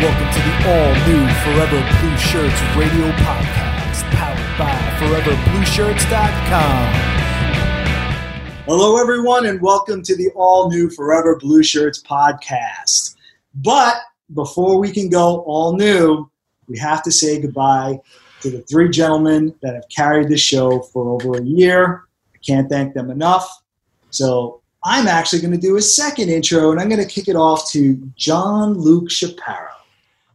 welcome to the all new Forever Blue Shirts radio podcast, powered by ForeverBlueShirts.com. Hello, everyone, and welcome to the all new Forever Blue Shirts podcast. But before we can go all new, we have to say goodbye to the three gentlemen that have carried the show for over a year. I can't thank them enough. So I'm actually going to do a second intro, and I'm going to kick it off to John Luke Shapiro.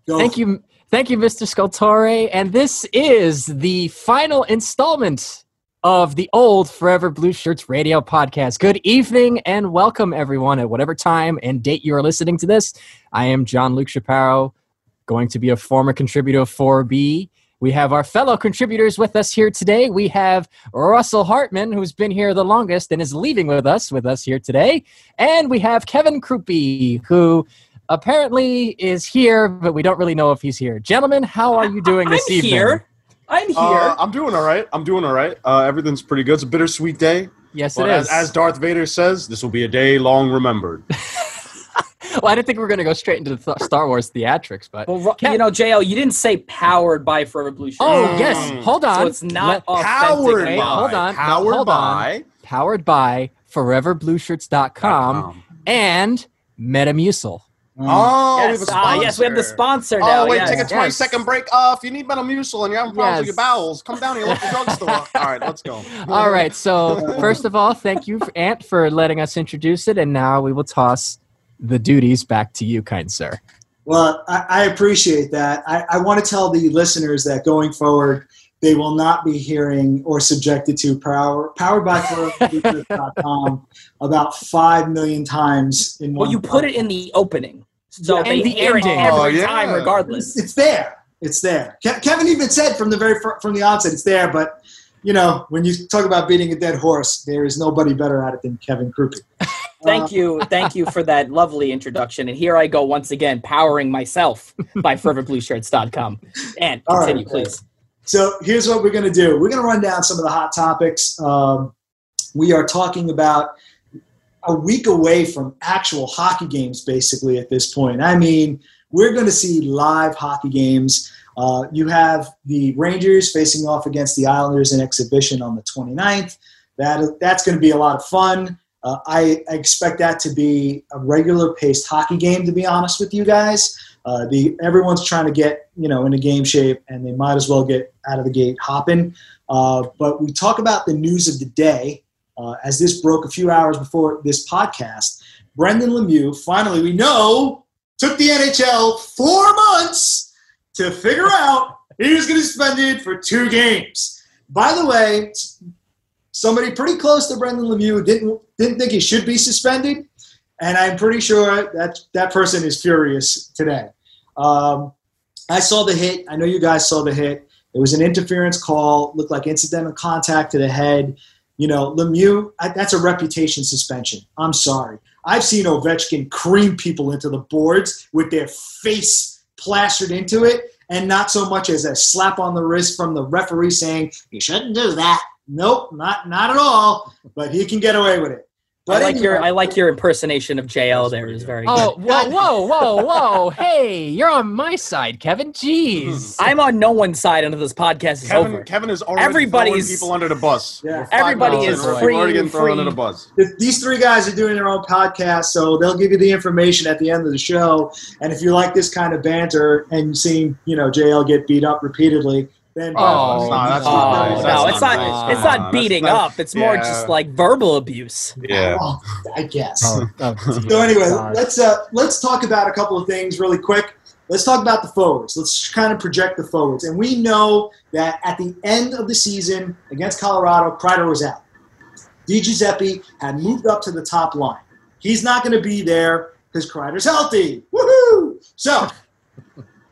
Go Thank you, thank you, Mr. Scultore. And this is the final installment of the old Forever Blue Shirts radio podcast. Good evening and welcome, everyone, at whatever time and date you are listening to this. I am John Luke Shapiro, going to be a former contributor of 4B. We have our fellow contributors with us here today. We have Russell Hartman, who's been here the longest and is leaving with us with us here today. And we have Kevin Krupe, who apparently is here, but we don't really know if he's here. Gentlemen, how are you doing this I'm evening? here. I'm here. Uh, I'm doing all right. I'm doing all right. Uh, everything's pretty good. It's a bittersweet day. Yes, But it as, as Darth Vader says, this will be a day long remembered. well, I didn't think we were going to go straight into the th- Star Wars theatrics, but well, Ro- you know, JL, you didn't say powered by Forever Blue Shirts. oh Mm. yes, hold on. So it's not Let- authentic. Wait, now. hold on. No, Powered hold on. by. powered by ForeverBlueShirts.com and Metamucil. Oh, we have Yes, a ah, yes, we have the sponsor. sponsor now. Oh, wait, yes. take a 20 Yes. second break. Uh, if you need Metamucil and you're having problems with your bowels, come down to your local drugstore. All right, let's go. All right. So first of all, thank you, Ant, for letting us introduce it, and now we will toss the duties back to you, kind sir. Well, I, I appreciate that. I, I want to tell the listeners that going forward, they will not be hearing or subjected to power powered by com about five million times in one. Well, you put it in the opening, so Yeah, they and the hear it every Oh, yeah. time, regardless. It's, it's there. It's there. Ke- Kevin even said from the very fir- from the onset, it's there. But you know, when you talk about beating a dead horse, there is nobody better at it than Kevin Krupe. Thank you, thank you for that lovely introduction. And here I go once again, powering myself by ForeverBlueShirts.com. And All right, continue, okay. please. So here's what we're going to do. We're going to run down some of the hot topics. Um, we are talking about a week away from actual hockey games, basically, at this point. I mean, we're going to see live hockey games. Uh, you have the Rangers facing off against the Islanders in exhibition on the 29th. That, that's going to be a lot of fun. Uh, I, expect that to be a regular paced hockey game, to be honest with you guys. Uh, the everyone's trying to get you know into game shape, and they might as well get out of the gate hopping. Uh, but we talk about the news of the day uh, as this broke a few hours before this podcast. Brendan Lemieux finally, we know, took the NHL four months to figure out he was going to suspend it for two games. By the way, somebody pretty close to Brendan Lemieux didn't didn't think he should be suspended, and I'm pretty sure that that person is furious today. Um, I saw the hit. I know you guys saw the hit. It was an interference call. Looked like incidental contact to the head. You know, Lemieux. I, that's a reputation suspension. I'm sorry. I've seen Ovechkin cream people into the boards with their face plastered into it, and not so much as a slap on the wrist from the referee saying you shouldn't do that. Nope, not not at all. But he can get away with it. But I like your I like your impersonation of JL there is very Oh, good. whoa, whoa, whoa, whoa! Hey, you're on my side, Kevin. Jeez. Hmm. I'm on no one's side until this podcast is Kevin, over. Kevin is already Everybody's- throwing people under the bus. Yeah. We're five Everybody is in, we're free- already getting thrown free. under the bus. These three guys are doing their own podcast, so they'll give you the information at the end of the show. And if you like this kind of banter and seeing, you know, JL get beat up repeatedly, then Oh, no, that's Oh, not nice. no, it's not not. nice. It's not beating that's not- up. It's more just like verbal abuse. Yeah. Oh, I guess. Oh, oh, So anyway, God. let's uh, let's talk about a couple of things really quick. Let's talk about the forwards. Let's kind of project the forwards. And we know that at the end of the season against Colorado, Kreider was out. Di Giuseppe had moved up to the top line. He's not going to be there because Kreider's healthy. Woohoo! So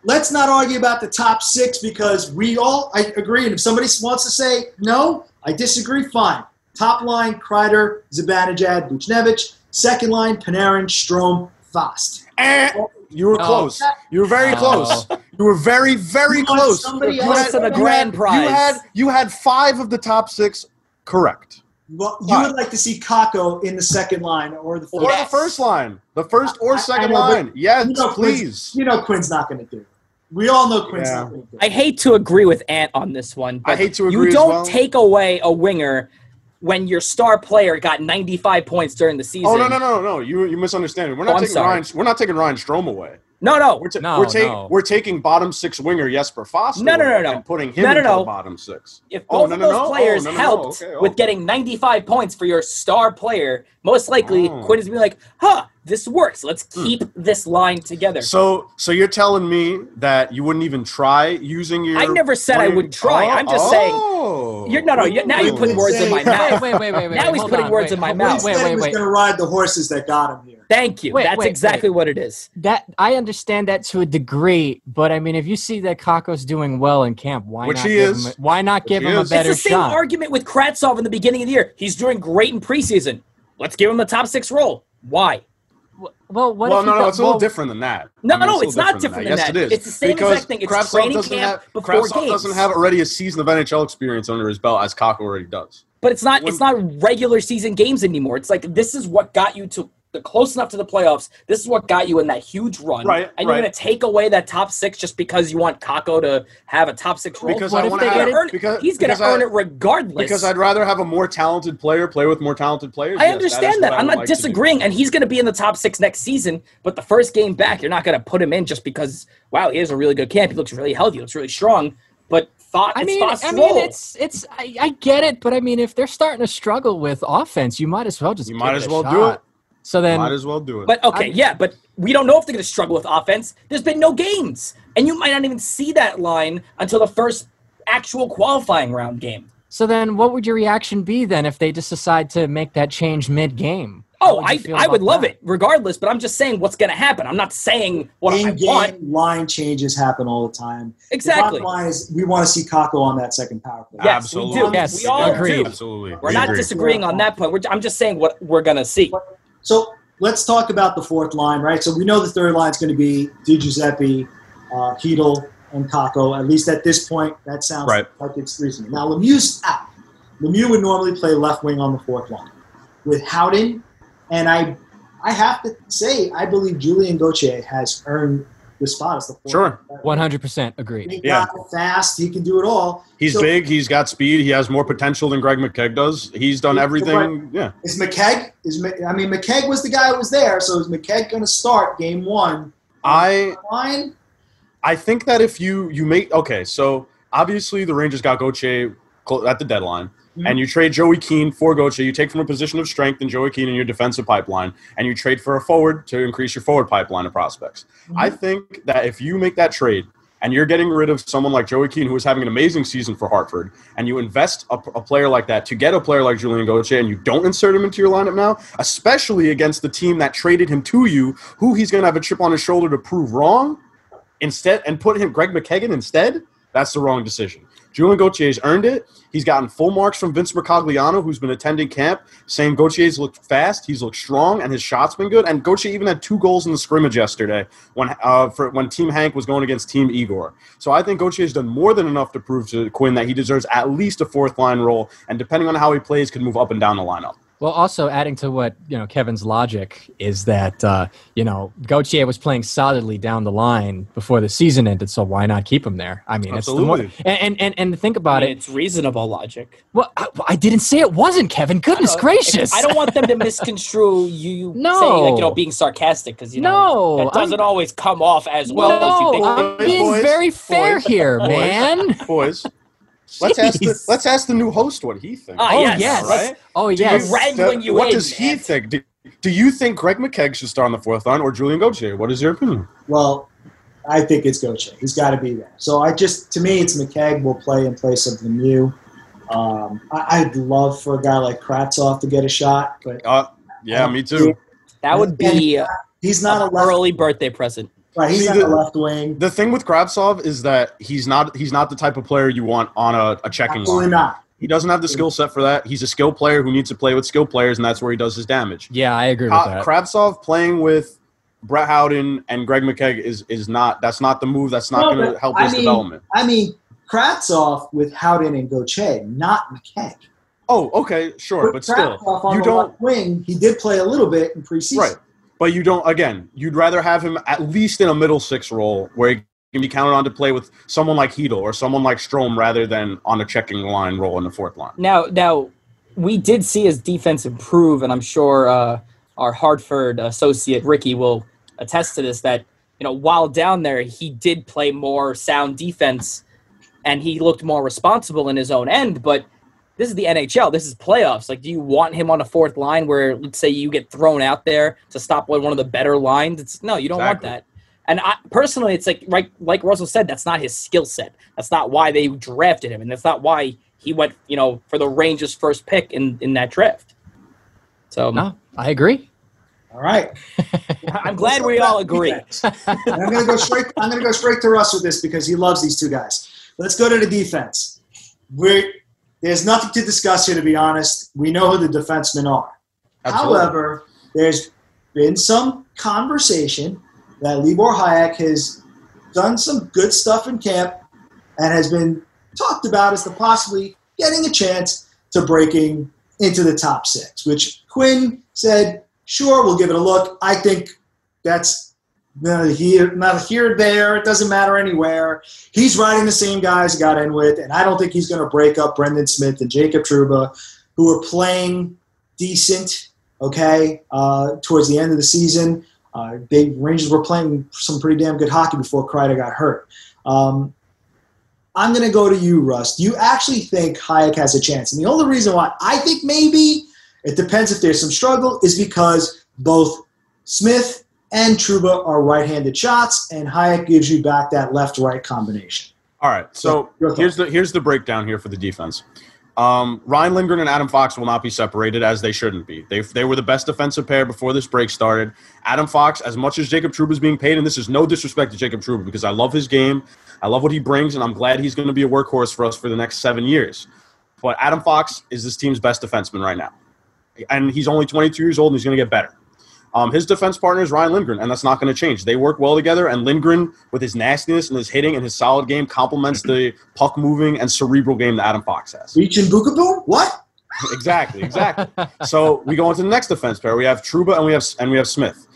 let's not argue about the top six because we all I agree. And if somebody wants to say no, I disagree. Fine. Top line: Kreider, Zibanejad, Buchnevich. Second line: Panarin, Strome, Fast. Eh, you were No. close. You were very No. close. You were very, very You close. somebody You else had- to the grand had- prize. You had you had five of the top six correct. Well, you would like to see Kakko in the second line or the first. Or Yes. the first line. The first or I second know, line. Yes, you know, please. You know Quinn's not going to do it. We all know Quinn's Yeah. not going to do it. I hate to agree with Ant on this one. I hate to You agree as don't well. take away a winger when your star player got 95 points during the oh, season. Oh no no no no! You you misunderstand. We're Oh, not I'm taking. Ryan. We're not taking Ryan Strome away. No, no. We're, ta- No, we're, taking no. we're taking bottom six winger Jesper Fast. No, no, no, no. And putting him No, no, into no. the bottom six. If Oh, both no, of those no. Oh, players no, no, no. helped Okay, oh. with getting 95 points for your star player, most likely Oh. Quinn is gonna be like, huh, this works. Let's Hmm. keep this line together. So so you're telling me that you wouldn't even try using your? I never said I would try. Oh, I'm just saying- oh. You're no, no. You're, now you're putting words in my mouth. Wait, wait, wait, wait. Now he's putting on, words wait, in my wait, mouth. Wait, He said wait, he was wait. going to ride the horses that got him here. Thank you. Wait, That's wait, exactly what it is. That I understand that to a degree, but I mean, if you see that Kakko's doing well in camp, why Which not he give is. him? A, why not Which give he him a is. better it's the same shot? argument with Kravtsov in the beginning of the year. He's doing great in preseason. Let's give him the top six role. Why? well, what well, if no, no, do- it's a little well, different than that. No, I mean, no, a it's not different than that. yes, that. it is. It's the same because exact thing. It's Kravtsov training doesn't camp have, before Kravtsov games. doesn't have already a season of NHL experience under his belt as Kakko already does. But it's not. When- It's not regular season games anymore. It's like this is what got you to the close enough to the playoffs. This is what got you in that huge run. Right, And you're going to take away that top six just because you want Kakko to have a top six role. Because what I if want they to get have it- earn, because he's going because to I- earn it regardless. Because I'd rather have a more talented player play with more talented players. I Yes, understand is that. I I'm not like disagreeing, and he's going to be in the top six next season. But the first game back, you're not going to put him in just because. Wow, he has a really good camp. He looks really healthy. He looks really strong. But thought I mean, Thoth's I mean, role. it's it's. I, I get it, but I mean, if they're starting to struggle with offense, you might as well just You might as a well do it. So then, Might as well do it. But okay, I'm- yeah, but we don't know if they're going to struggle with offense. There's been no games, and you might not even see that line until the first actual qualifying round game. so then, what would your reaction be then if they just decide to make that change mid-game? Oh, I I would love that? it regardless, but I'm just saying what's going to happen. I'm not saying what I In-game want. line changes happen all the time. Exactly. The bottom line is we want to see Kakko on that second power play. Yes, Absolutely. we do. Yes, we all agree. do. Absolutely. We're We not agree. disagreeing on that point. We're, I'm just saying what we're going to see. So let's talk about the fourth line, right? So we know the third line is going to be Di Giuseppe, uh, Chytil, and Kakko. At least at this point, that sounds Right. like it's reasonable. Now Lemieux's out. Lemieux would normally play left wing on the fourth line with Howden, and I, I have to say, I believe Julien Gauthier has earned the spot as the fourth. Sure. One hundred percent agree. Big Yeah. guy, fast. He can do it all. He's So- big. He's got speed. He has more potential than Greg McKegg does. He's done everything. right. Yeah. Is McKegg? Is I mean McKegg was the guy who was there, so is McKegg going to start game one? I Line? I think that if you you make okay, so obviously the Rangers got Gauthier clo- at the deadline, And you trade Joey Keane for Gauthier. You take from a position of strength in Joey Keane in your defensive pipeline, and you trade for a forward to increase your forward pipeline of prospects. Mm-hmm. I think that if you make that trade and you're getting rid of someone like Joey Keane, who is having an amazing season for Hartford, and you invest a, a player like that to get a player like Julien Gauthier, and you don't insert him into your lineup now, especially against the team that traded him to you, who he's going to have a chip on his shoulder to prove wrong, instead, and put him Greg McKegg instead, that's the wrong decision. Julien Gauthier's earned it. He's gotten full marks from Vince Mercogliano, who's been attending camp, saying Gauthier's looked fast, he's looked strong, and his shot's been good. And Gauthier even had two goals in the scrimmage yesterday when uh, for when Team Hank was going against Team Igor. So I think Gauthier's done more than enough to prove to Quinn that he deserves at least a fourth line role, and depending on how he plays, could move up and down the lineup. Well, also adding to what you know, Kevin's logic is that uh, you know Gauthier was playing solidly down the line before the season ended, so why not keep him there? I mean, it's the more, Absolutely. and, and and and think I about mean, it. it's reasonable logic. Well, I, I didn't say it wasn't Kevin. Goodness Uh, gracious! I don't want them to misconstrue you No. saying like you know being sarcastic because you know No, that doesn't I'm- always come off as well as you no, think. I'm being boys, very fair boys, here, boys. man. Boys, let's ask the let's ask the new host what he thinks. Ah, Oh yes. yes, Right? oh yes. you- wrangling you what in, does he man. think? Do, do you think Greg McKegg should start on the fourth line or Julien Gauthier? What is your opinion? Well, I think it's Gauthier. He's got to be there. So I just, to me, it's McKegg will play in place of Lemieux. Um, I, I'd love for a guy like Kravtsov to get a shot, but Uh, yeah, me too. That would be he's not a an left. early birthday present. Right, he's See, not the- left wing. The thing with Kravtsov is that he's not he's not the type of player you want on a, a checking Absolutely line. not. He doesn't have the skill set for that. He's a skill player who needs to play with skill players, and that's where he does his damage. Yeah, I agree with Uh, that. Kravtsov playing with Brett Howden and Greg McKegg is is not that's not the move. That's not No, going to help I his mean- development. I mean, Kravtsov with Howden and Gauthier, not McKegg. Oh, okay, sure, but still, on you the don't. left wing. He did play a little bit in preseason. Right. But you don't, again, you'd rather have him at least in a middle six role where he can be counted on to play with someone like Chytil or someone like Strome rather than on a checking line role in the fourth line. Now, now we did see his defense improve, and I'm sure uh, our Hartford associate Ricky will attest to this. That you know, while down there, he did play more sound defense, and he looked more responsible in his own end. But this is the NHL. This is playoffs. Like, do you want him on a fourth line where, let's say, you get thrown out there to stop one of the better lines? It's no, you don't Exactly. want that. And I, personally, it's like right, like Russell said, that's not his skill set. That's not why they drafted him, and that's not why he went, you know, for the Rangers' first pick in in that draft. So No, I agree. All right. I'm glad we all agree. I'm gonna go straight. I'm gonna go straight to Russ with this because he loves these two guys. Let's go to the defense. We're, there's nothing to discuss here, to be honest. We know who the defensemen are. Absolutely. However, there's been some conversation that Libor Hajek has done some good stuff in camp and has been talked about as the possibly getting a chance to breaking into the top six, which Quinn said, sure, we'll give it a look. I think that's not here, not here, there. It doesn't matter anywhere. He's riding the same guys he got in with, and I don't think he's going to break up Brendan Smith and Jacob Trouba, who are playing decent. Okay, uh, towards the end of the season, uh, they Rangers were playing some pretty damn good hockey before Kreider got hurt. Um, I'm going to go to you, Russ. Do you actually think Hajek has a chance? And the only reason why I think maybe it depends if there's some struggle is because both Smith and Trouba are right-handed shots, and Hajek gives you back that left-right combination. All right. So thought. here's the here's the breakdown here for the defense. Um, Ryan Lindgren and Adam Fox will not be separated as they shouldn't be. They, they were the best defensive pair before this break started. Adam Fox, as much as Jacob Trouba is being paid, and this is no disrespect to Jacob Trouba because I love his game, I love what he brings, and I'm glad he's going to be a workhorse for us for the next seven years. But Adam Fox is this team's best defenseman right now, and he's only 22 years old, and he's going to get better. Um, his defense partner is Ryan Lindgren, and that's not going to change. They work well together, and Lindgren, with his nastiness and his hitting and his solid game, complements the puck moving and cerebral game that Adam Fox has. Reach and Bookaboo? What? exactly, exactly. so we go into the next defense pair. We have Trouba and we have and we have Smith.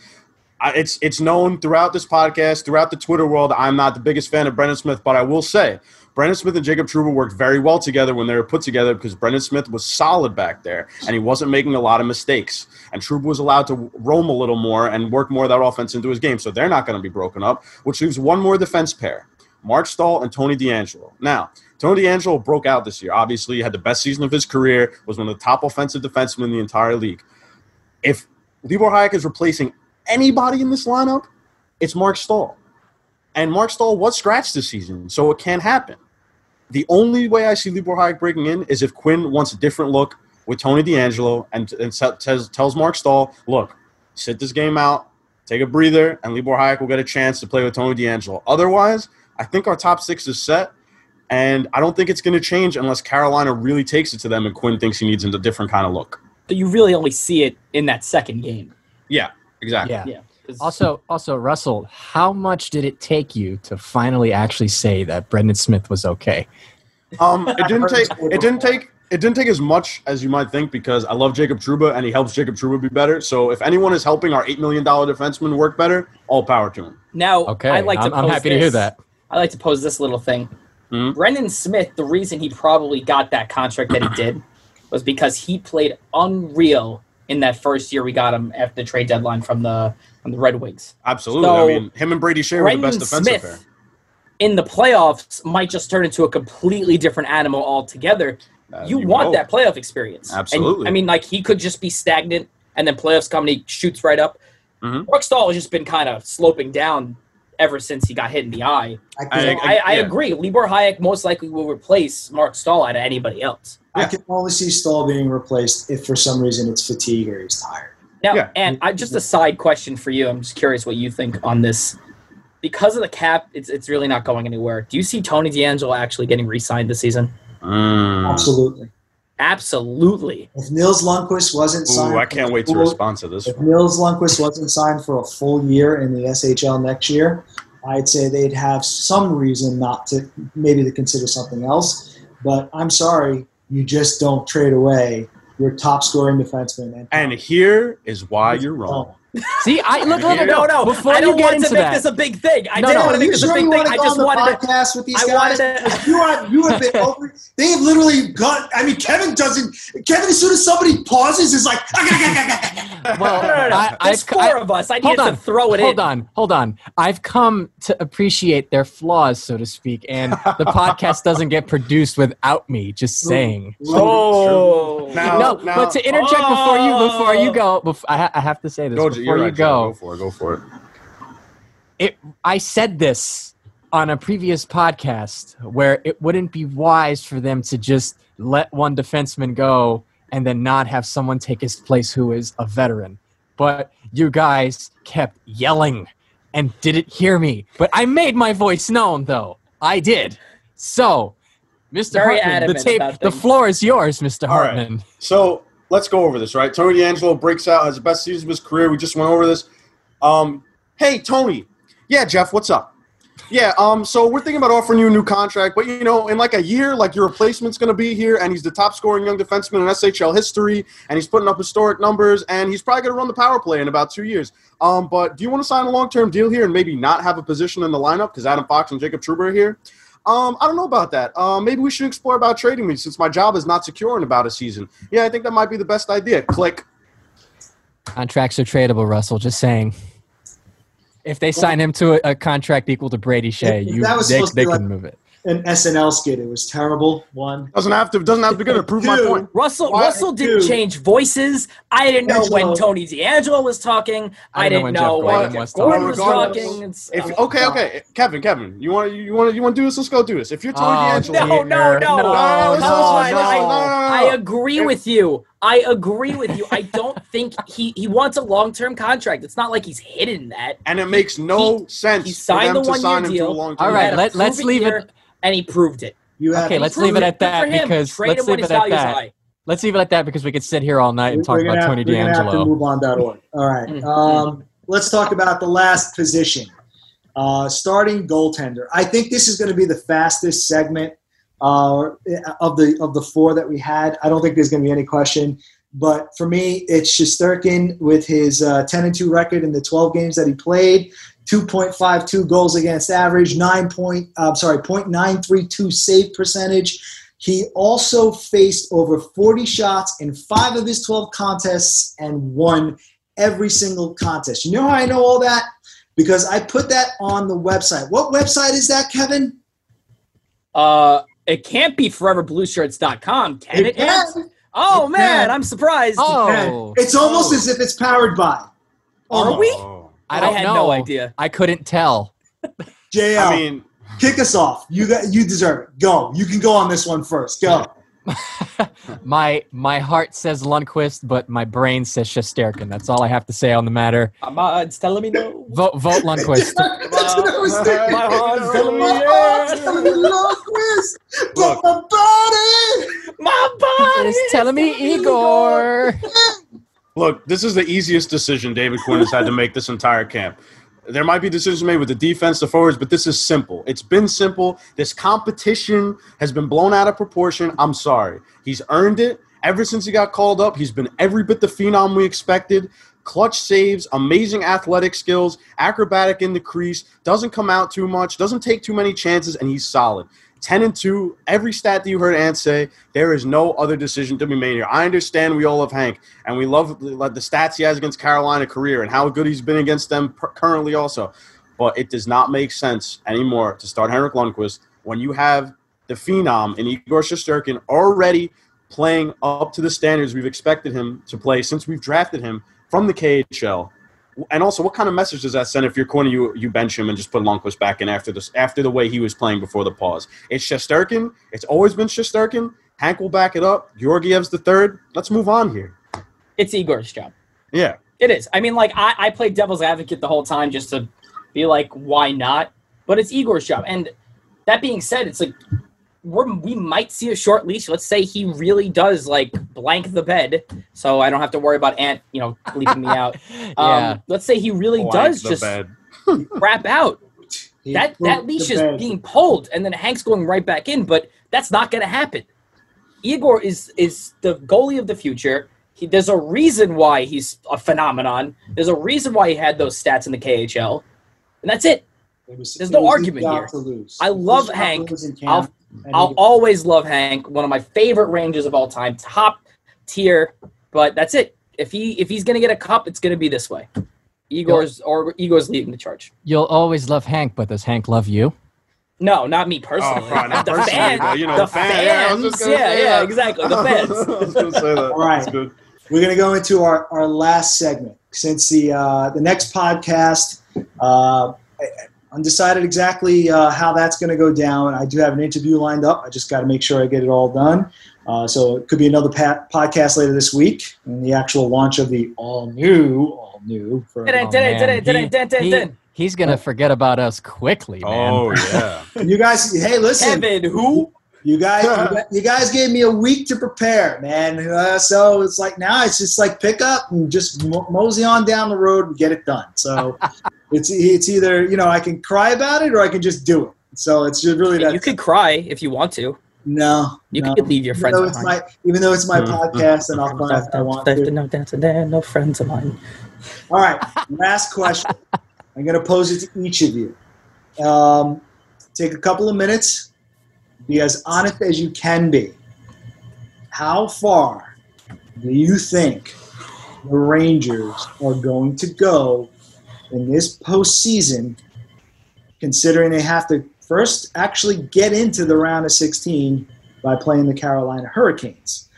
I, it's it's known throughout this podcast, throughout the Twitter world. I'm not the biggest fan of Brendan Smith, but I will say Brendan Smith and Jacob Trouba worked very well together when they were put together because Brendan Smith was solid back there and he wasn't making a lot of mistakes. And Trouba was allowed to roam a little more and work more of that offense into his game. So they're not going to be broken up, which leaves one more defense pair. Marc Staal and Tony DeAngelo. Now, Tony DeAngelo broke out this year. Obviously, he had the best season of his career, was one of the top offensive defensemen in the entire league. If Libor Hajek is replacing anybody in this lineup, it's Marc Staal. And Marc Staal was scratched this season, so it can happen. The only way I see Libor Hajek breaking in is if Quinn wants a different look with Tony DeAngelo and, and te- tells, tells Marc Staal, look, sit this game out, take a breather, and Libor Hajek will get a chance to play with Tony DeAngelo. Otherwise, I think our top six is set, and I don't think it's going to change unless Carolina really takes it to them and Quinn thinks he needs a different kind of look. But you really only see it in that second game. Yeah, exactly. Yeah. Yeah. 'Cause- Also, also, Russell, how much did it take you to finally actually say that Brendan Smith was okay? Um, it didn't take. It didn't take. It didn't take as much as you might think because I love Jacob Trouba and he helps Jacob Trouba be better. So if anyone is helping our eight million dollar defenseman work better, all power to him. now, Okay, I like to I'm, I'm pose happy to hear that. I like to pose this little thing. Mhm. Brendan Smith, the reason he probably got that contract that he did was because he played unreal in that first year we got him after the trade deadline from the from the Red Wings. Absolutely. So, I mean, him and Brady Skjei were the best defensive Smith pair. in the playoffs might just turn into a completely different animal altogether. Uh, you want that playoff experience. And, Absolutely. I mean, like he could just be stagnant, and then playoffs come and he shoots right up. Mhm. Marc Staal has just been kind of sloping down ever since he got hit in the eye. I I- can, I, I yeah. agree. Libor Hajek most likely will replace Marc Staal out of anybody else. I can only see Staal being replaced if for some reason it's fatigue or he's tired. Now, Yeah. and I, just a side question for you. I'm just curious what you think on this. Because of the cap, it's it's really not going anywhere. Do you see Tony DeAngelo actually getting re-signed this season? Mm. Absolutely. Absolutely. If Nils Lundqvist wasn't signed, Ooh, I for can't a wait to full- respond to this If one. Nils Lundqvist wasn't signed for a full year in the SHL next year, I'd say they'd have some reason not to, maybe to consider something else. But I'm sorry, you just don't trade away your top scoring defenseman. And, And here is why you're wrong. Oh. See, I look, look, no, no, no. Before I don't get want into to make that, this a big thing. I No, didn't no, want to make this sure a big thing. I just wanted to. podcast with these I guys? to- you are you have been over. They have literally got. I mean, Kevin doesn't. Kevin, as soon as somebody pauses, is like. well, No, no, no. I, There's I've, four I, of us. I need on, to throw it hold in. Hold on, hold on. I've come to appreciate their flaws, so to speak, and the podcast doesn't get produced without me. Just saying. Oh. Now- no, now- but to interject before you before you go, bef- I, I have to say this Go, before you're right, go. Go for it. Go for it. It, I said this on a previous podcast where it wouldn't be wise for them to just let one defenseman go and then not have someone take his place who is a veteran. But you guys kept yelling and didn't hear me. But I made my voice known, though. I did. So, Mr. Very Hartman, the tape, the floor is yours, Mr. All right. Hartman. So let's go over this, right? Tony DeAngelo breaks out, has the best season of his career. We just went over this. Um, hey, Tony. Yeah, Jeff, what's up? Yeah, um, so we're thinking about offering you a new contract, but you know, in like a year, like your replacement's gonna be here, and he's the top scoring young defenseman in SHL history, and he's putting up historic numbers, and he's probably gonna run the power play in about two years. Um, but do you want to sign a long term deal here and maybe not have a position in the lineup because Adam Fox and Jacob Trouba are here? Um, I don't know about that. Uh, maybe we should explore about trading me since my job is not secure in about a season. Yeah, I think that might be the best idea. Click. Contracts are tradable, Russell. Just saying. If they sign him to a, a contract equal to Brady Skjei, If- if you that was they, supposed they be can move it. An SNL skit. It was terrible. One. Doesn't have to. Doesn't have to be good to prove my point. Russell Why- Russell didn't dude. change voices. I didn't know DeAngelo. when Tony DeAngelo was talking. I I, didn't know when know Jeff when Gorton Jeff was Gorton talking. was talking. It's- If oh, okay, okay, Kevin, Kevin, you want to you want you want to do this? Let's go do this. If you're Tony Oh, DeAngelo, No, no, no, no, no, no, listen, no, listen, listen, no. no, no, no. I agree with you. I agree with you. I don't think he he wants a long term contract. It's not like he's hidden that. and it makes no sense he for signed them the to one-year sign to a deal. long All term. He right, had a let- let's leave it- And he proved it. You Okay, let's leave it at that because Trade let's leave it at that. high. Let's leave it at that because we could sit here all night and talk We're gonna about have- Tony we're gonna have to DeAngelo. move on.org. All right. Mhm. Um, let's talk about the last position. Uh, starting goaltender. I think this is going to be the fastest segment uh, of the of the four that we had. I don't think there's going to be any question. But for me, it's Shesterkin with his uh, 10 and 2 record in the 12 games that he played, 2.52 goals against average, 9 point, uh, sorry, 0.932 save percentage. He also faced over 40 shots in five of his 12 contests and won every single contest. You know how I know all that? Because I put that on the website. What website is that, Kevin? Uh, it can't be foreverblueshirts.com, can it? can. Oh It man, can. I'm surprised. Oh, oh. It's almost Oh. as if it's powered by. Are we? Oh. I don't had know. no idea. I couldn't tell. JL, I mean, kick us off. You got, you deserve it. Go. You can go on this one first. Go. my my heart says Lundqvist, but my brain says Shesterkin. That's all I have to say on the matter. Uh, my mind's uh, telling me no. Vote vote Lundqvist. That's what I was thinking. My heart's telling me My heart's telling me long quiz, but my body. My body It's telling me Igor. Look, this is the easiest decision David Quinn has had to make this entire camp. There might be decisions made with the defense, the forwards, but this is simple. It's been simple. This competition has been blown out of proportion. I'm sorry. He's earned it. Ever since he got called up, he's been every bit the phenom we expected. Clutch saves, amazing athletic skills, acrobatic in the crease, doesn't come out too much, doesn't take too many chances, and he's solid. 10 and 2, every stat that you heard Ant say, there is no other decision to be made here. I understand we all love Hank, and we love the stats he has against Carolina career and how good he's been against them currently also. But it does not make sense anymore to start Henrik Lundqvist when you have the phenom in Igor Shesterkin already playing up to the standards we've expected him to play since we've drafted him from the KHL. And also, what kind of message does that send if you're corner you you bench him and just put Lundqvist back in after this after the way he was playing before the pause? It's Shesterkin. It's always been Shesterkin. Hank will back it up. Georgiev's the third. Let's move on here. It's Igor's job. Yeah. It is. I mean, like I, I played devil's advocate the whole time just to be like, why not? But it's Igor's job. And that being said, it's like we're, we might see a short leash. Let's say he really does like blank the bed, so I don't have to worry about Ant, you know, bleeping me out. yeah. Um, let's say he really Blank does just bed. crap out. He That that leash is bed. being pulled, and then Hank's going right back in. But that's not going to happen. Igor is is the goalie of the future. He, there's a reason why he's a phenomenon. There's a reason why he had those stats in the KHL, and that's it. It was- There's it no was argument here. to lose. I love his Hank. lose in camp, I'll and I'll always love Hank, one of my favorite Rangers of all time, top tier. But that's it. If he if he's gonna get a cup, it's gonna be this way. Igor's or Igor's leading the charge. You'll always love Hank, but does Hank love you? No, not me personally. Oh, not the personally, fans, but, you know, the fan- yeah, I was fans. just Yeah, say yeah, that. exactly. The fans. I was gonna say that. All right. That's good. We're going to go into our, our last segment since the uh, the next podcast. Uh, I- undecided exactly uh, how that's going to go down. I do have an interview lined up. I just got to make sure I get it all done. Uh, so it could be another pa- podcast later this week, and the actual launch of the all new, all new. For, Dun, Oh, dun, man. dun, dun, He- dun, dun, he- dun. he's gonna forget about us quickly, man. Oh yeah. you guys, hey, listen, Kevin, who? You guys, you guys- gave me a week to prepare, man. Uh, so it's like now it's just like pick up and just mosey on down the road and get it done. So it's it's either you know I can cry about it or I can just do it. So it's just really that. You could cry if you want to. no, You no. could leave your Even friends though it's behind. my even though it's my Mhm. podcast and I'll cry if I want to. No dancing there, no friends of mine. All right, last question. I'm going to pose it to each of you. Um, take a couple of minutes. Be as honest as you can be. How far do you think the Rangers are going to go in this postseason, considering they have to first actually get into the round of 16 by playing the Carolina Hurricanes?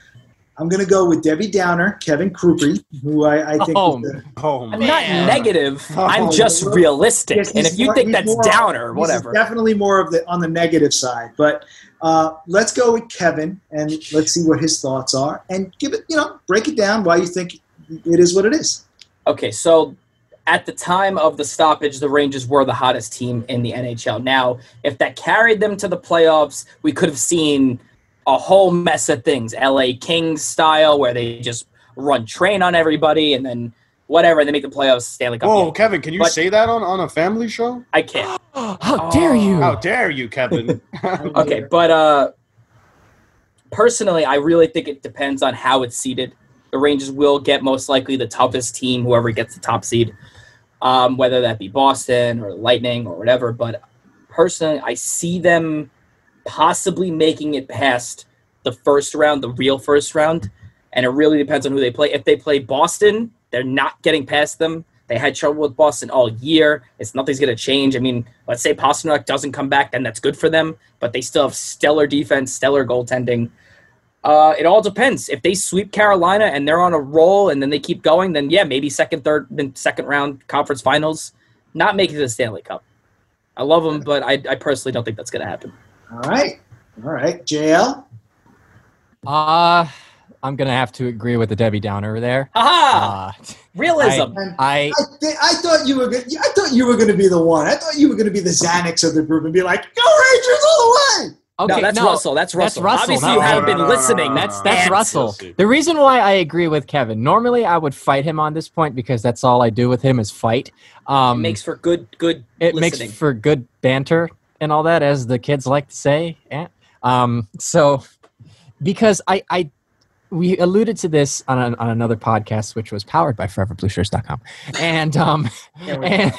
I'm going to go with Debbie Downer, Kevin Krupe, who I, I think Oh, is the, Oh I'm my not negative. Oh, I'm just well, realistic. Yes, and if you think that's more- downer, whatever. definitely more of the on the negative side. But uh, let's go with Kevin and let's see what his thoughts are and give it, you know, break it down why you think it is what it is. Okay, so at the time of the stoppage, the Rangers were the hottest team in the NHL. Now, if that carried them to the playoffs, we could have seen a whole mess of things. LA Kings style, where they just run train on everybody and then whatever, and they make the playoffs Stanley Cup. Whoa, game. Kevin, can you But- say that on, on a family show? I can't. How dare you? How dare you, Kevin? Okay, but uh personally, I really think it depends on how it's seeded. The Rangers will get most likely the toughest team, whoever gets the top seed, um, whether that be Boston or Lightning or whatever. But personally, I see them possibly making it past the first round, the real first round, and it really depends on who they play. If they play Boston, they're not getting past them. They had trouble with Boston all year. It's nothing's going to change. I mean, let's say Pastrnak doesn't come back, then that's good for them. But they still have stellar defense, stellar goaltending. Uh, it all depends. If they sweep Carolina and they're on a roll, and then they keep going, then yeah, maybe second, third, then second round conference finals. Not making the Stanley Cup. I love them, but I, I personally don't think that's going to happen. All right. All right. JL? Uh, I'm gonna have to agree with the Debbie Downer there. Aha! Uh, Realism. And I I, th- I thought you were good. I thought you were going to be the one. I thought you were going to be the Xanax of the group and be like, "Go Rangers all the way!" okay, no, that's Russell. That's Russell. That's Russell. Russell. Obviously, No, you no, haven't no, been no, no, listening. no, no, That's that's Russell. The reason why I agree with Kevin. Normally, I would fight him on this point because that's all I do with him is fight. Um, makes for good, good. it listening. makes for good banter and all that, as the kids like to say. Eh. Um, so, because I, I, we alluded to this on, an on another podcast, which was powered by ForeverBlueShirts.com, and um, and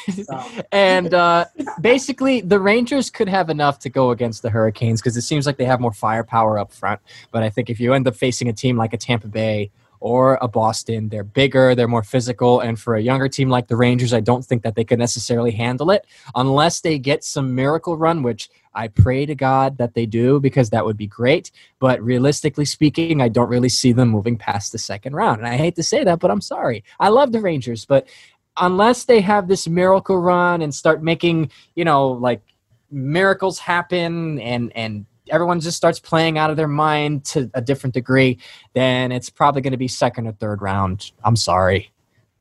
and uh, basically the Rangers could have enough to go against the Hurricanes because it seems like they have more firepower up front. But I think if you end up facing a team like a Tampa Bay or a Boston, they're bigger, they're more physical, and for a younger team like the Rangers, I don't think that they could necessarily handle it unless they get some miracle run, which I pray to God that they do because that would be great. But realistically speaking, I don't really see them moving past the second round. And I hate to say that, but I'm sorry. I love the Rangers, but unless they have this miracle run and start making, you know, like miracles happen and and everyone just starts playing out of their mind to a different degree, then it's probably going to be second or third round. I'm sorry.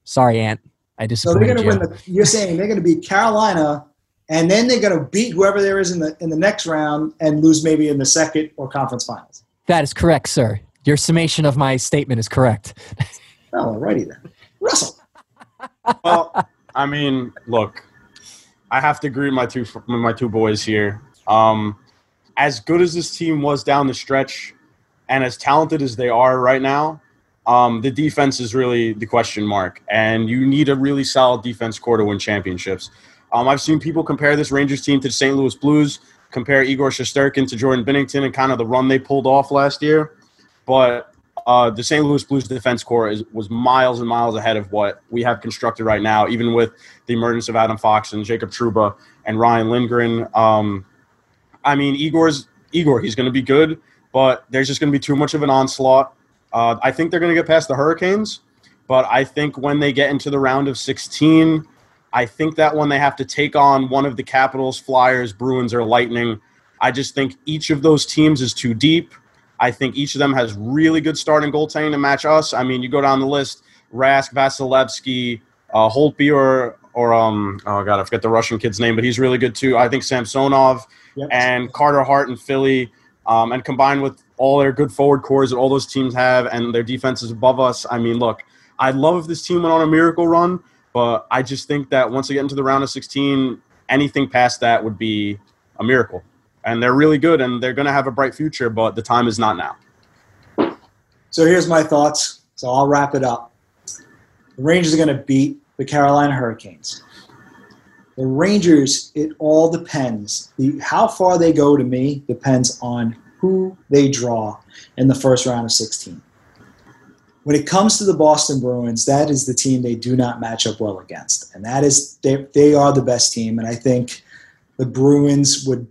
Sorry, Ant. I So they're going to you. win the. You're saying they're going to beat Carolina, and then they're going to beat whoever there is in the in the next round and lose maybe in the second or conference finals. that is correct, sir. Your summation of my statement is correct. Oh, alrighty then, Russell. well, I mean, look, I have to agree with my two my two boys here. Um, as good as this team was down the stretch, and as talented as they are right now, um, the defense is really the question mark, and you need a really solid defense core to win championships. Um, I've seen people compare this Rangers team to the St. Louis Blues, compare Igor Shesterkin to Jordan Binnington and kind of the run they pulled off last year. But uh, the St. Louis Blues defense core is, was miles and miles ahead of what we have constructed right now, even with the emergence of Adam Fox and Jacob Trouba and Ryan Lindgren. Um, I mean, Igor's Igor. He's going to be good, but there's just going to be too much of an onslaught. Uh, I think they're going to get past the Hurricanes, but I think when they get into the round of 16, I think that when they have to take on one of the Capitals, Flyers, Bruins, or Lightning, I just think each of those teams is too deep. I think each of them has really good starting goaltending to match us. I mean, you go down the list: Rask, Vasilevskiy, uh, Holtby, or or um, oh god, I forget the Russian kid's name, but he's really good too. I think Samsonov Yep. and Carter Hart and Philly, um, and combined with all their good forward cores that all those teams have, and their defense is above us. I mean, look, I'd love if this team went on a miracle run, but I just think that once they get into the round of 16, anything past that would be a miracle. And they're really good, and they're going to have a bright future, but the time is not now. So here's my thoughts. So I'll wrap it up. The Rangers are going to beat the Carolina Hurricanes. The Rangers, it all depends. The, how far they go to me depends on who they draw in the first round of 16. When it comes to the Boston Bruins, that is the team they do not match up well against. And that is, they, they are the best team. And I think the Bruins would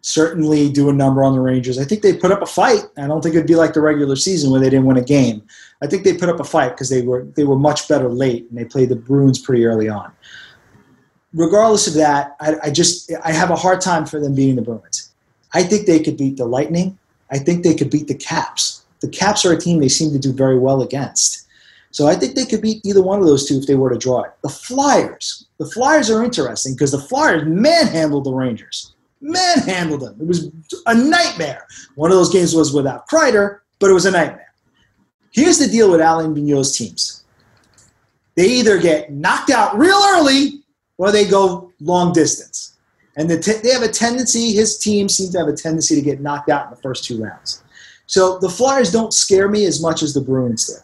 certainly do a number on the Rangers. I think they put up a fight. I don't think it'd be like the regular season where they didn't win a game. I think they put up a fight because they were they were much better late and they played the Bruins pretty early on. Regardless of that, I, I just I have a hard time for them beating the Bruins. I think they could beat the Lightning. I think they could beat the Caps. The Caps are a team they seem to do very well against. So I think they could beat either one of those two if they were to draw it. The Flyers. The Flyers are interesting because the Flyers manhandled the Rangers. Manhandled them. It was a nightmare. One of those games was without Kreider, but it was a nightmare. Here's the deal with Alain Vigneault's teams. They either get knocked out real early or they go long distance. And the te- they have a tendency, his team seems to have a tendency to get knocked out in the first two rounds. So the Flyers don't scare me as much as the Bruins do.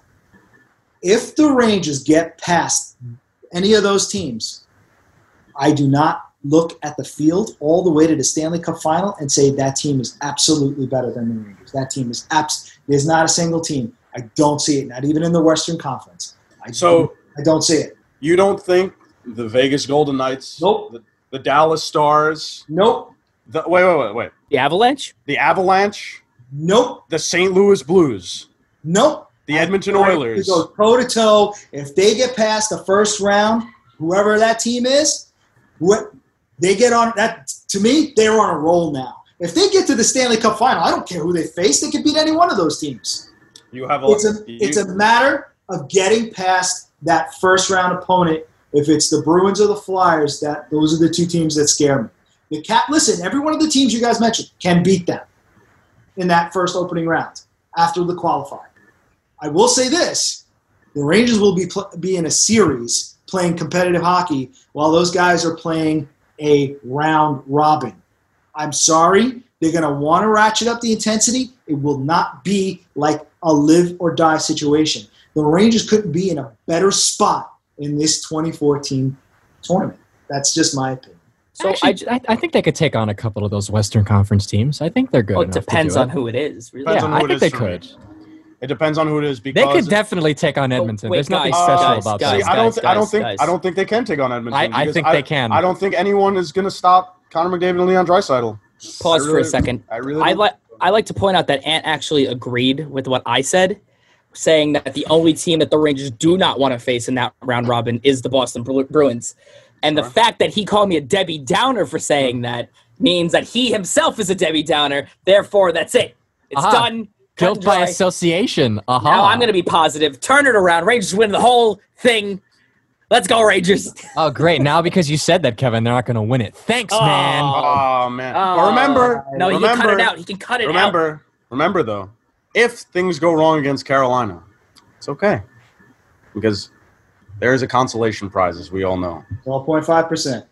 If the Rangers get past any of those teams, I do not look at the field all the way to the Stanley Cup final and say that team is absolutely better than the Rangers. That team is abs- There's not a single team. I don't see it, not even in the Western Conference. I So I don't see it. you don't think the Vegas Golden Knights, Nope. the, the Dallas Stars, Nope. the, wait, wait, wait, wait, The Avalanche? the Avalanche, Nope. the St. Louis Blues, Nope. the Edmonton They Oilers. go toe to toe. If they get past the first round, whoever that team is, what they get on that to me, they're on a roll now. If they get to the Stanley Cup final, I don't care who they face. They could beat any one of those teams. You have a, It's a you- it's a matter of getting past that first round opponent. If it's the Bruins or the Flyers, that those are the two teams that scare me. The cat. listen, every one of the teams you guys mentioned can beat them in that first opening round after the qualifier. I will say this: the Rangers will be pl- be in a series playing competitive hockey while those guys are playing a round robin. I'm sorry, they're going to want to ratchet up the intensity. It will not be like a live or die situation. The Rangers couldn't be in a better spot in this 2014 tournament. That's just my opinion. So Actually, I, j- I, I think they could take on a couple of those Western Conference teams. I think they're good. well, it enough to depends do on it. who it is. Really. Depends Yeah, on who I it think is they for me. could. It depends on who it is Because They could definitely take on oh, Edmonton. wait, There's nothing guys, special guys, about guys, See, that. I don't. guys, Th- I don't think. guys. I don't think they can take on Edmonton. I- I because think they can. I don't think anyone is going to stop Connor McDavid and Leon Draisaitl. Pause I for a second. I really. I like I like to point out that Ant actually agreed with what I said, saying that the only team that the Rangers do not want to face in that round robin is the Boston Bruins. And the Sure. fact that he called me a Debbie Downer for saying that means that he himself is a Debbie Downer. Therefore, that's it. It's Aha. done. Cut Guilt by association. Uh-huh. Now I'm going to be positive. Turn it around. Rangers win the whole thing. Let's go, Rangers. Oh, great. Now because you said that, Kevin, they're not going to win it. Thanks, Oh. man. Oh man! Oh. But remember, No, he can cut it out. He can cut it out. remember, remember though, if things go wrong against Carolina, it's okay because there is a consolation prize, as we all know. 12.5%.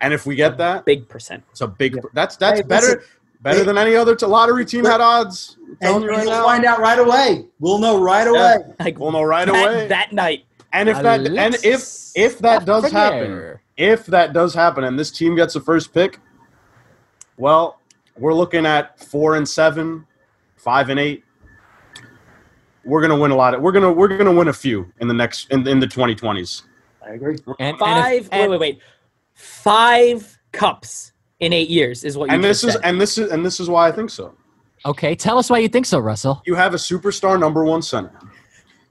And if we get that, Big percent. it's a big. Yeah. That's that's Hey, better. listen. Better than any other t- lottery team had odds. I'm And telling you right you'll now. find out right away. We'll know right Yeah. away. Like We'll know right that, away. that night. and if that and if if that does happen, if that does happen, and this team gets the first pick, well, we're looking at four and seven, five and eight. We're gonna win a lot. Of, we're gonna we're gonna win a few in the next in, in the 2020s. I agree. And, and if- Five. and- wait, wait, wait. Five cups in eight years is what you And this just is said. and this is and this is why I think so. Okay, tell us why you think so, Russell. You have a superstar number one center.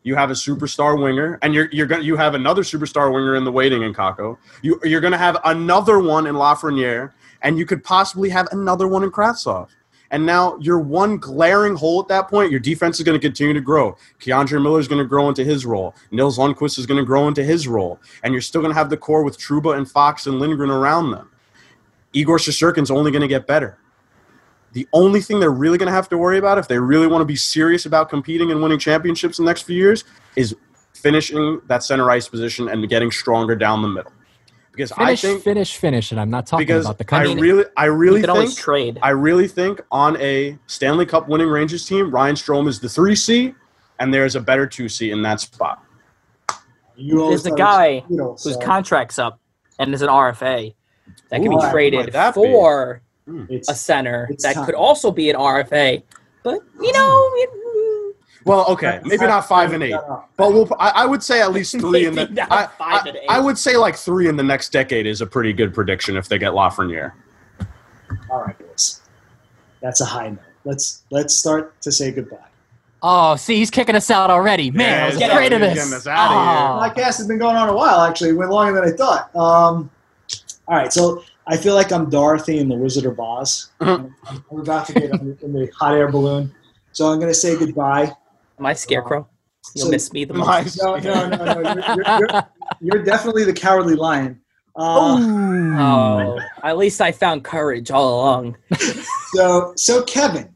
You have a superstar winger, and you're you're gonna you have another superstar winger in the waiting in Kakko. You you're gonna have another one in Lafreniere, and you could possibly have another one in Kravtsov. And now you're one glaring hole at that point. Your defense is going to continue to grow. K'Andre Miller is going to grow into his role. Nils Lundqvist is going to grow into his role. And you're still going to have the core with Trouba and Fox and Lindgren around them. Igor Shesterkin's only going to get better. The only thing they're really going to have to worry about if they really want to be serious about competing and winning championships in the next few years is finishing that center ice position and getting stronger down the middle. Because Finish, I think finish, finish, and I'm not talking because about the I really I really think trade. I really think on a Stanley Cup winning Rangers team, Ryan Strome is the 3C and there's a better 2C in that spot. You There's a thought it was guy Beatles, whose contract's up and is an RFA that can be traded might that be? for it's, a center It's that time. could also be an RFA. But you know, it- Well, okay, maybe not five and eight, but we'll. I, I would say at least three in the. I, five I- and eight. I would say like three in the next decade is a pretty good prediction if they get Lafreniere. all right, boys. That's a high note. Let's let's start to say goodbye. oh, see, he's kicking us out already. Man, Yeah, I was get afraid out. of He's this. getting us outta Oh. podcast has been going on a while. Actually, it went longer than I thought. Um, all right, so I feel like I'm Dorothy in the Wizard of Oz. I'm, I'm about to get in the hot air balloon, so I'm going to say goodbye. Am I scarecrow? You'll So- miss me the most. Nice. No, no, no, no. You're, you're, you're, you're definitely the cowardly lion. Uh, Oh, at least I found courage all along. so, so Kevin,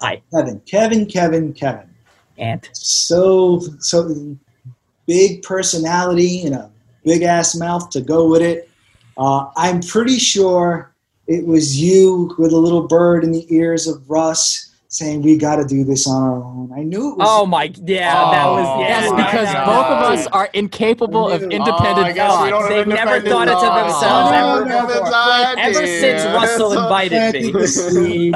Hi, Kevin, Kevin, Kevin, Kevin. and so so big personality and a big ass mouth to go with it. Uh, I'm pretty sure it was you with a little bird in the ears of Russ saying we got to do this on our own. I knew it was. oh my, yeah, that was Oh, yeah. Yes, Oh, because my both of us are incapable of I knew. independent Oh, I guess we thought. don't have They've never thought it to thought. themselves ever No, before. Ever ideas. since Russell invited planting me. the seed.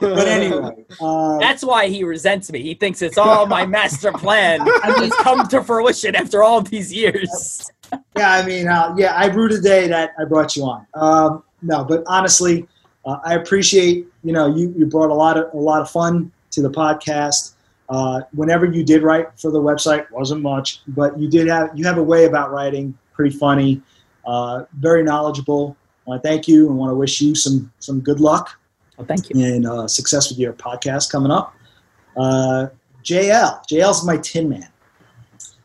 But anyway, uh, That's why he resents me. He thinks it's all my master plan has come to fruition after all these years. yeah, I mean, uh, yeah, I rue the day that I brought you on. Um, no, but honestly, uh, I appreciate you know you you brought a lot of a lot of fun to the podcast. Uh, whenever you did write for the website, wasn't much, but you did have you have a way about writing, pretty funny, uh, very knowledgeable. I want to thank you and want to wish you some some good luck Well, thank you. and uh, success with your podcast coming up. Uh, JL, JL's my tin man.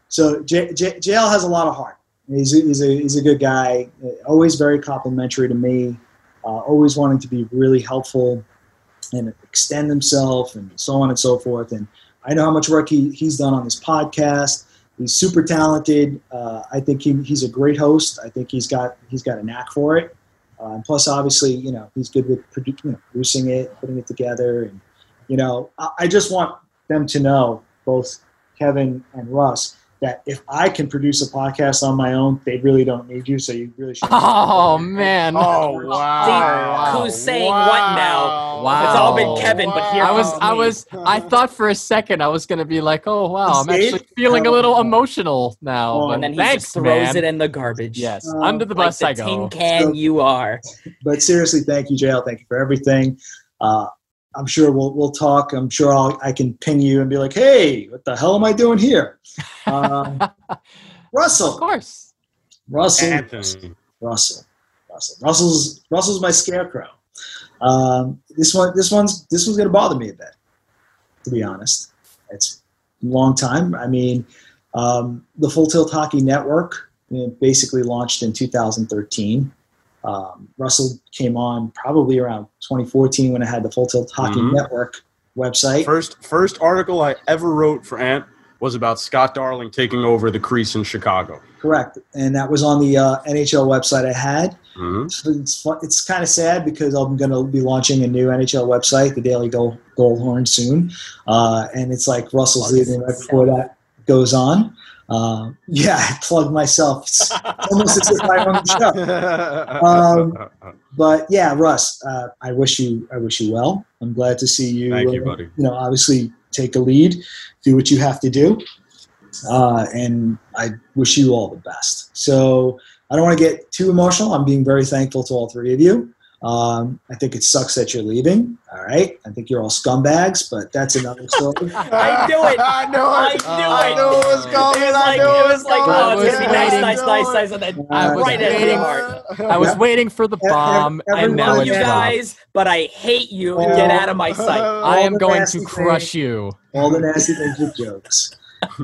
So J, J, JL has a lot of heart. He's a, he's a, he's a good guy, always very complimentary to me, uh, always wanting to be really helpful and extend himself and so on and so forth. And I know how much work he, he's done on this podcast. He's super talented. Uh, I think he, he's a great host. I think he's got he's got a knack for it. Uh, and plus, obviously, you know, he's good with produ- you know, producing it, putting it together, and you know, I, I just want them to know, both Kevin and Russ, that if I can produce a podcast on my own, they really don't need you. So you really should. Oh man. Oh wow! who's saying what now? Wow. It's all been Kevin, but here I was, comes I me. was, I thought for a second I was gonna be like, oh wow, I'm actually feeling a little emotional now. Oh, and then he thanks, just throws man. it in the garbage. Yes, Um, under the like bus the I tin can So- you are. But seriously, thank you, JL. Thank you for everything. Uh, I'm sure we'll we'll talk. I'm sure I'll, I can ping you and be like, "Hey, what the hell am I doing here?" Um, Russell, Of course. Russell, Anthony. Russell, Russell, Russell's Russell's my scarecrow. Um, this one, this one's this one's gonna bother me a bit, to be honest. It's a long time. I mean, um, the Full Tilt Hockey Network you know, basically launched in 2013. Um, Russell came on probably around 2014 when I had the Full Tilt Hockey Mhm. Network website. First, first article I ever wrote for Ant was about Scott Darling taking over the crease in Chicago. Correct, and that was on the uh, NHL website I had. hmm So It's it's kind of sad because I'm going to be launching a new NHL website, the Daily Goal Horn, soon, uh, and it's like Russell's leaving right before that goes on. Uh, yeah, I plugged myself. It's almost as if I own the show. Um, But yeah, Russ, uh, I wish you I wish you well. I'm glad to see you. Thank you, uh, buddy. You know, obviously take a lead, do what you have to do, uh, and I wish you all the best. So I don't want to get too emotional. I'm being very thankful to all three of you. Um, I think it sucks that you're leaving. All right, I think you're all scumbags, but that's another story. I knew it. I knew I it. knew I it. knew it was coming. It was like, knew it was like, oh, it's gonna be nice, waiting. nice, nice, nice, and then I was right at the waiting. heart. I was waiting for the bomb, ev- and now Love it's you guys, but I hate you. Oh. Get out of my sight. I am going to crush things. you. all the nasty things with jokes.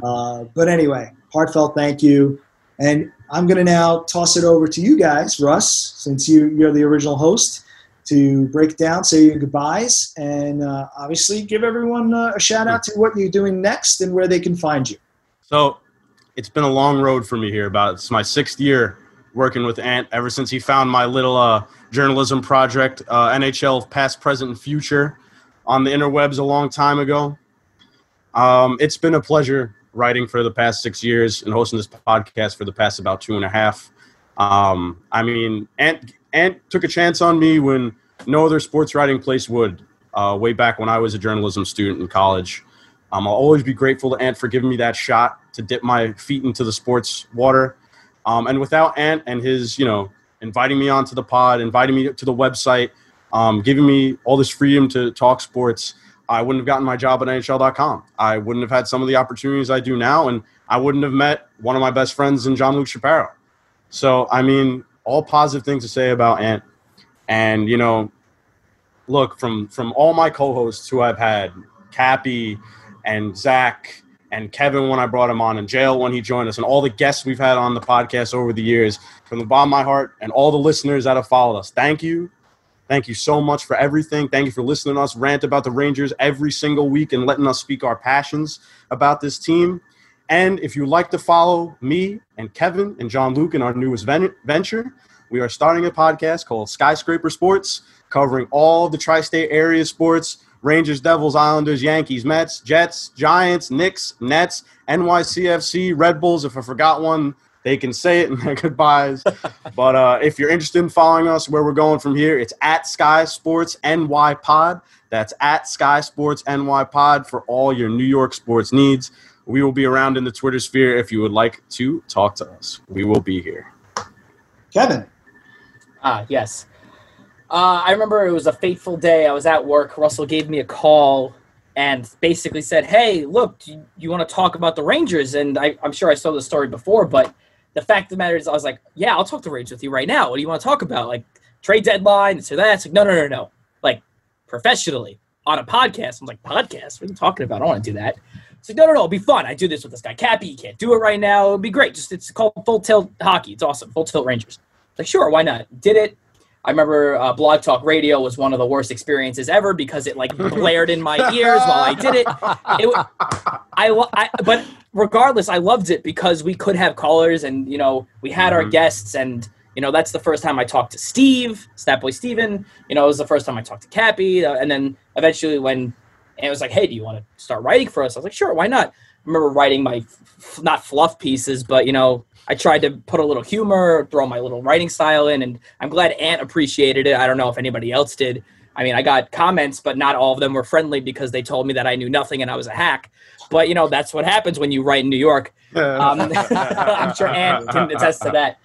Uh, but anyway, heartfelt thank you. And I'm going to now toss it over to you guys, Russ, since you, you're the original host, to break down, say your goodbyes, and uh, obviously give everyone uh, a shout out to what you're doing next and where they can find you. So it's been a long road for me here. About it's my sixth year working with Ant ever since he found my little uh, journalism project, uh, NHL Past, Present, and Future, on the interwebs a long time ago. Um, it's been a pleasure writing for the past six years and hosting this podcast for the past about two and a half. Um, I mean, Ant Ant took a chance on me when no other sports writing place would. Uh, way back when I was a journalism student in college. Um, I'll always be grateful to Ant for giving me that shot to dip my feet into the sports water. Um, and without Ant and his, you know, inviting me onto the pod, inviting me to the website, um, giving me all this freedom to talk sports, I wouldn't have gotten my job at NHL.com. I wouldn't have had some of the opportunities I do now, and I wouldn't have met one of my best friends in John Luke Shapiro. So, I mean, all positive things to say about Ant. And, you know, look, from from all my co-hosts who I've had, Cappy and Zach and Kevin when I brought him on, and JL when he joined us, and all the guests we've had on the podcast over the years, from the bottom of my heart, and all the listeners that have followed us, thank you. Thank you so much for everything. Thank you for listening to us rant about the Rangers every single week and letting us speak our passions about this team. And if you'd like to follow me and Kevin and John Luke in our newest ven- venture, we are starting a podcast called Skyscraper Sports, covering all the tri state area sports Rangers, Devils, Islanders, Yankees, Mets, Jets, Giants, Knicks, Nets, NYCFC, Red Bulls. If I forgot one, they can say it in their goodbyes. but uh, if you're interested in following us, where we're going from here, it's at Sky Sports NY Pod. That's at Sky Sports NY Pod for all your New York sports needs. We will be around in the Twitter sphere if you would like to talk to us. We will be here. Kevin. Ah, yes. Uh, I remember it was a fateful day. I was at work. Russell gave me a call and basically said, "Hey, look, do you, you want to talk about the Rangers?" And I, I'm sure I saw the story before, but the fact of the matter is, I was like, "Yeah, I'll talk to Rangers with you right now. What do you want to talk about? Like trade deadline, this or that?" Like, "No, no, no, no. Like professionally on a podcast." I'm like, "Podcast? What are you talking about? I don't want to do that." It's like, "No, no, no. It'll be fun. I do this with this guy Cappy. You can't do it right now. It'll be great. Just it's called Full Tilt Hockey. It's awesome. Full Tilt Rangers." Like, sure, why not? Did it. I remember uh, Blog Talk Radio was one of the worst experiences ever because it like blared in my ears while I did it. it I, I, but regardless, I loved it because we could have callers and you know we had our Mhm. guests and you know that's the first time I talked to Steve, Snapboy Steven. You know, it was the first time I talked to Cappy, uh, and then eventually when it was like, hey, do you want to start writing for us? I was like, sure, why not? I remember writing my f- not fluff pieces, but you know, I tried to put a little humor, throw my little writing style in, and I'm glad Ant appreciated it. I don't know if anybody else did. I mean, I got comments, but not all of them were friendly because they told me that I knew nothing and I was a hack. But you know, that's what happens when you write in New York. Um, I'm sure Ant can attest to that.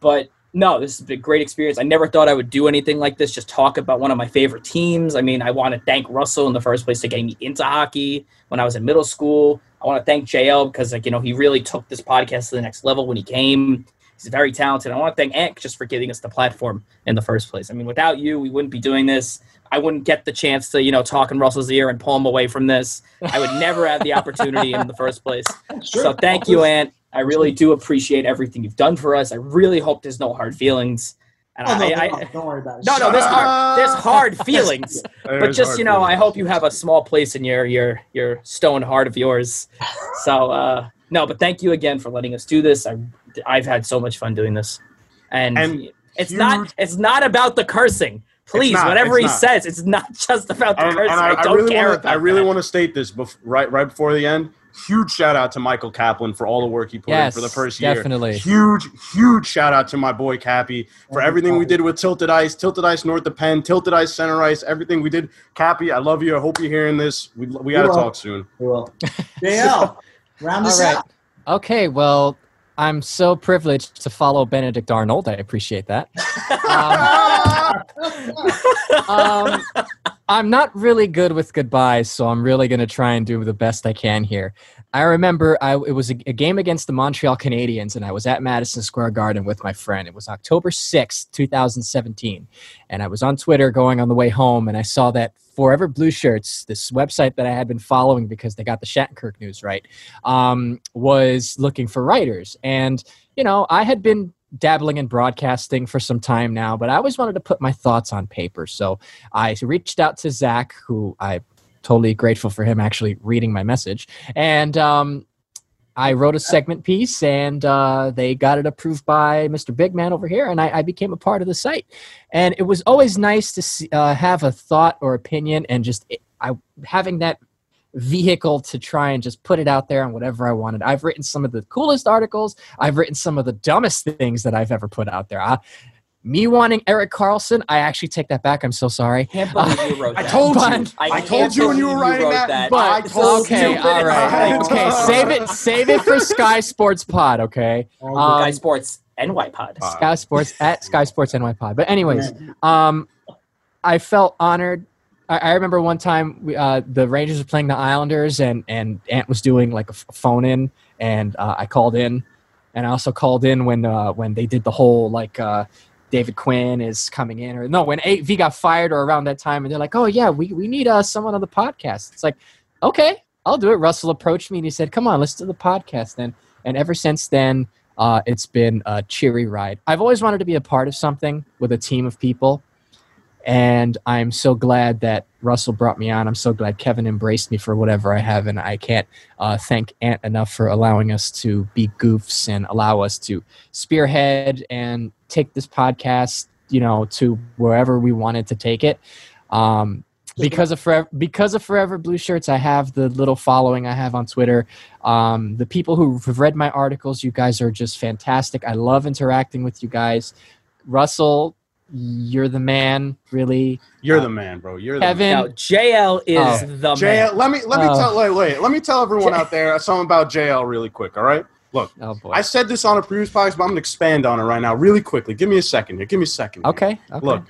But no, this has been a great experience. I never thought I would do anything like this, just talk about one of my favorite teams. I mean, I want to thank Russell in the first place to getting me into hockey when I was in middle school. I want to thank JL because, like, you know, he really took this podcast to the next level when he came. He's very talented. I want to thank Ant just for giving us the platform in the first place. I mean, without you, we wouldn't be doing this. I wouldn't get the chance to, you know, talk in Russell's ear and pull him away from this. I would never have the opportunity in the first place. Sure. So thank you, Ant. I really do appreciate everything you've done for us. I really hope there's no hard feelings. And Oh, no, I, no, I, no, don't worry about it. no, no, there's hard, there's hard feelings. but just you know, I hope you have a small place in your your your stone heart of yours. So uh, no, but thank you again for letting us do this. I I've had so much fun doing this, and, And it's huge- not it's not about the cursing. Please, not, whatever he not. says, it's not just about the and, cursing. and I, I, I don't really care want to. I really want to state this bef- right right before the end. Huge shout out to Michael Kaplan for all the work he put Yes, in for the first year. definitely. Huge, huge shout out to my boy Cappy for everything we did with Tilted Ice, Tilted Ice North of Penn, Tilted Ice Center Ice, everything we did. Cappy, I love you. I hope you're hearing this. We, we got to talk soon. We will. JL, round All this right. out. Okay, well, I'm so privileged to follow Benedict Arnold. I appreciate that. Um, I'm not really good with goodbyes, so I'm really going to try and do the best I can here. I remember I, it was a, a game against the Montreal Canadiens, and I was at Madison Square Garden with my friend. It was October 6th, 2017. And I was on Twitter going on the way home, and I saw that Forever Blue Shirts, this website that I had been following because they got the Shattenkirk news right, um, was looking for writers. And, you know, I had been dabbling in broadcasting for some time now, but I always wanted to put my thoughts on paper. So I reached out to Zach, who I'm totally grateful for him actually reading my message, and um, I wrote a segment piece, and uh, they got it approved by Mr. Big Man over here, and I, I became a part of the site. And it was always nice to see, uh, have a thought or opinion, and just I having that vehicle to try and just put it out there on whatever I wanted. I've written some of the coolest articles. I've written some of the dumbest things that I've ever put out there. I, me wanting Erik Karlsson, I actually take that back. I'm so sorry. can't believe you wrote I that. told you. I I, told you when you were believe you writing wrote that. that. I But told okay, you. all right, okay. Save it, save it for Sky Sports Pod. Okay, Oh, Um, Sky Sports NY Pod. Sky Sports at Sky Sports NY Pod. But anyways, um, I felt honored. I, I remember one time we, uh, the Rangers were playing the Islanders, and and Ant was doing like a phone in, and uh, I called in, and I also called in when uh, when they did the whole like. Uh, David Quinn is coming in, or no, when AV got fired, or around that time, and they're like, "Oh yeah, we, we need uh, someone on the podcast." It's like, okay, I'll do it. Russell approached me and he said, "Come on, let's do the podcast." Then, and ever since then, uh, it's been a cheery ride. I've always wanted to be a part of something with a team of people, and I'm so glad that Russell brought me on. I'm so glad Kevin embraced me for whatever I have, and I can't uh, thank Ant enough for allowing us to be goofs and allow us to spearhead and take this podcast, you know, to wherever we wanted to take it. Um, because of forever, because of Forever Blue Shirts, I have the little following I have on Twitter. Um, the people who have read my articles, you guys are just fantastic. I love interacting with you guys. Russell, you're the man, really. You're uh, the man, bro. You're the Kevin, man. Now JL is Oh. the JL, man. let me let me Oh. tell wait, wait, let me tell everyone out there something about JL really quick, all right? Look, Oh boy. I said this on a previous podcast, but I'm gonna expand on it right now, really quickly. Give me a second here. Give me a second. here. okay. Okay. Look,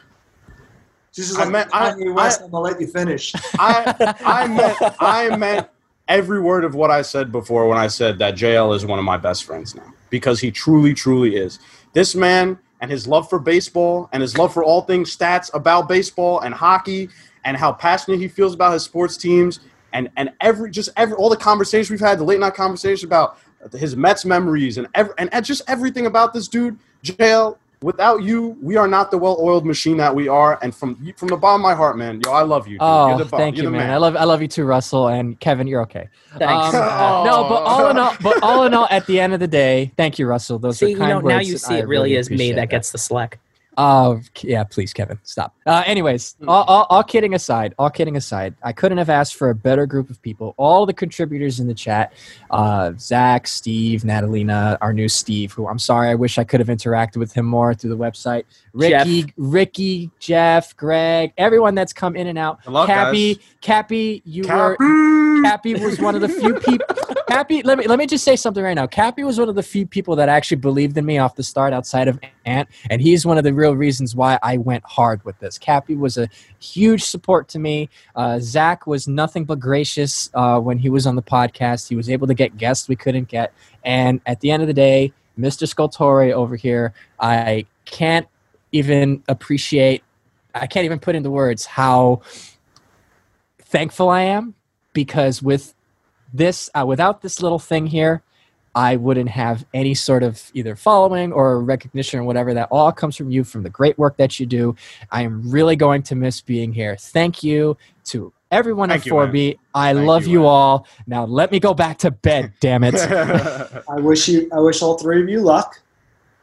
This is I like meant- I- Kanye West. I'm gonna let you finish. I I meant I meant every word of what I said before when I said that JL is one of my best friends now because he truly, truly is. This man and his love for baseball and his love for all things stats about baseball and hockey and how passionate he feels about his sports teams and and every just every all the conversations we've had, the late night conversation about his Mets memories and every, and just everything about this dude, JL. Without you, we are not the well-oiled machine that we are. And from from the bottom of my heart, man, yo, I love you. Dude. Oh, You're the thank you're you, the man. I love I love you too, Russell and Kevin. You're okay. Thanks. Um, Oh. No, but all in all, but all in all, at the end of the day, thank you, Russell. Those See, are you kind know, words now you see I it really is me appreciate that gets the slack. Oh, yeah, please, Kevin, stop. Uh, anyways, Hmm. all, all, all kidding aside, all kidding aside, I couldn't have asked for a better group of people. All the contributors in the chat, uh, Zach, Steve, Natalina, our new Steve, who I'm sorry, I wish I could have interacted with him more through the website. Ricky, Ricky, Jeff, Greg, everyone that's come in and out. Luck, Cappy, guys. Cappy, you were Cappy was one of the few people. Cappy, let me let me just say something right now. Cappy was one of the few people that actually believed in me off the start, outside of Ant, and he's one of the real reasons why I went hard with this. Cappy was a huge support to me. Uh, Zach was nothing but gracious uh, when he was on the podcast. He was able to get guests we couldn't get, and at the end of the day, Mr. Scultore over here, I can't even appreciate. I can't even put into words how thankful I am because with this, uh, without this little thing here, I wouldn't have any sort of either following or recognition or whatever. That all comes from you, from the great work that you do. I am really going to miss being here. Thank you to everyone Thank at you, man. 4B. I Thank love you, you, all. Now let me go back to bed, damn it. I wish you. I wish all three of you luck.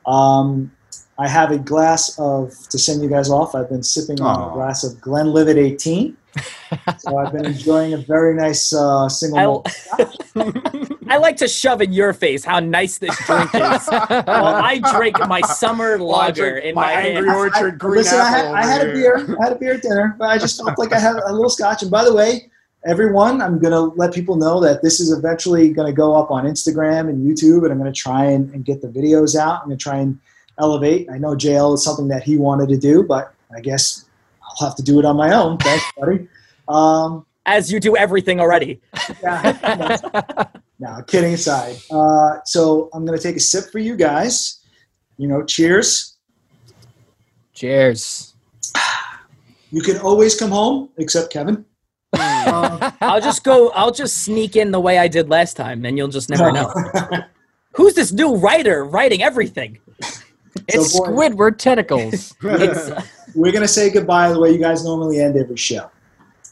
Um, I have a glass of to send you guys off. I've been sipping on Aw. a glass of Glenlivet 18. So I've been enjoying a very nice uh, single I, malt. I like to shove in your face how nice this drink is. While I drink my summer Well, lager drink in my my Angry hand. Orchard I- green listen, I had, apple I had a beer. I had a beer at dinner, but I just felt like I had a little scotch. And by the way, everyone, I'm going to let people know that this is eventually going to go up on Instagram and YouTube, and I'm going to try and, and get the videos out. I'm going to try and elevate. I know JL is something that he wanted to do, but I guess I'll have to do it on my own. Thanks, buddy. Um, As you do everything already. yeah. no, kidding aside. Uh, so I'm going to take a sip for you guys. You know, cheers. Cheers. You can always come home, except Kevin. Um, I'll just go. I'll just sneak in the way I did last time, and you'll just never know. Who's this new writer writing everything? It's So, boy- Squidward tentacles. It's, We're going to say goodbye the way you guys normally end every show.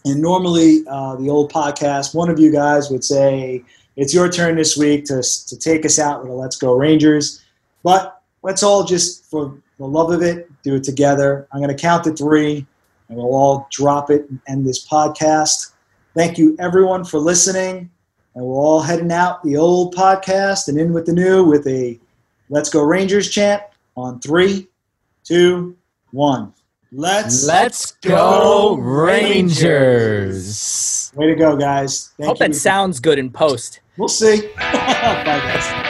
And normally, uh, the old podcast, one of you guys would say, It's your turn this week to, to take us out with a Let's Go Rangers. But let's all just, for the love of it, do it together. I'm going to count to three, and we'll all drop it and end this podcast. Thank you, everyone, for listening. And we're all heading out the old podcast and in with the new with a Let's Go Rangers chant on three, two, one. Let's Let's go, Rangers. Way to go, guys. Thank hope you. that sounds good in post. We'll see. Bye, guys.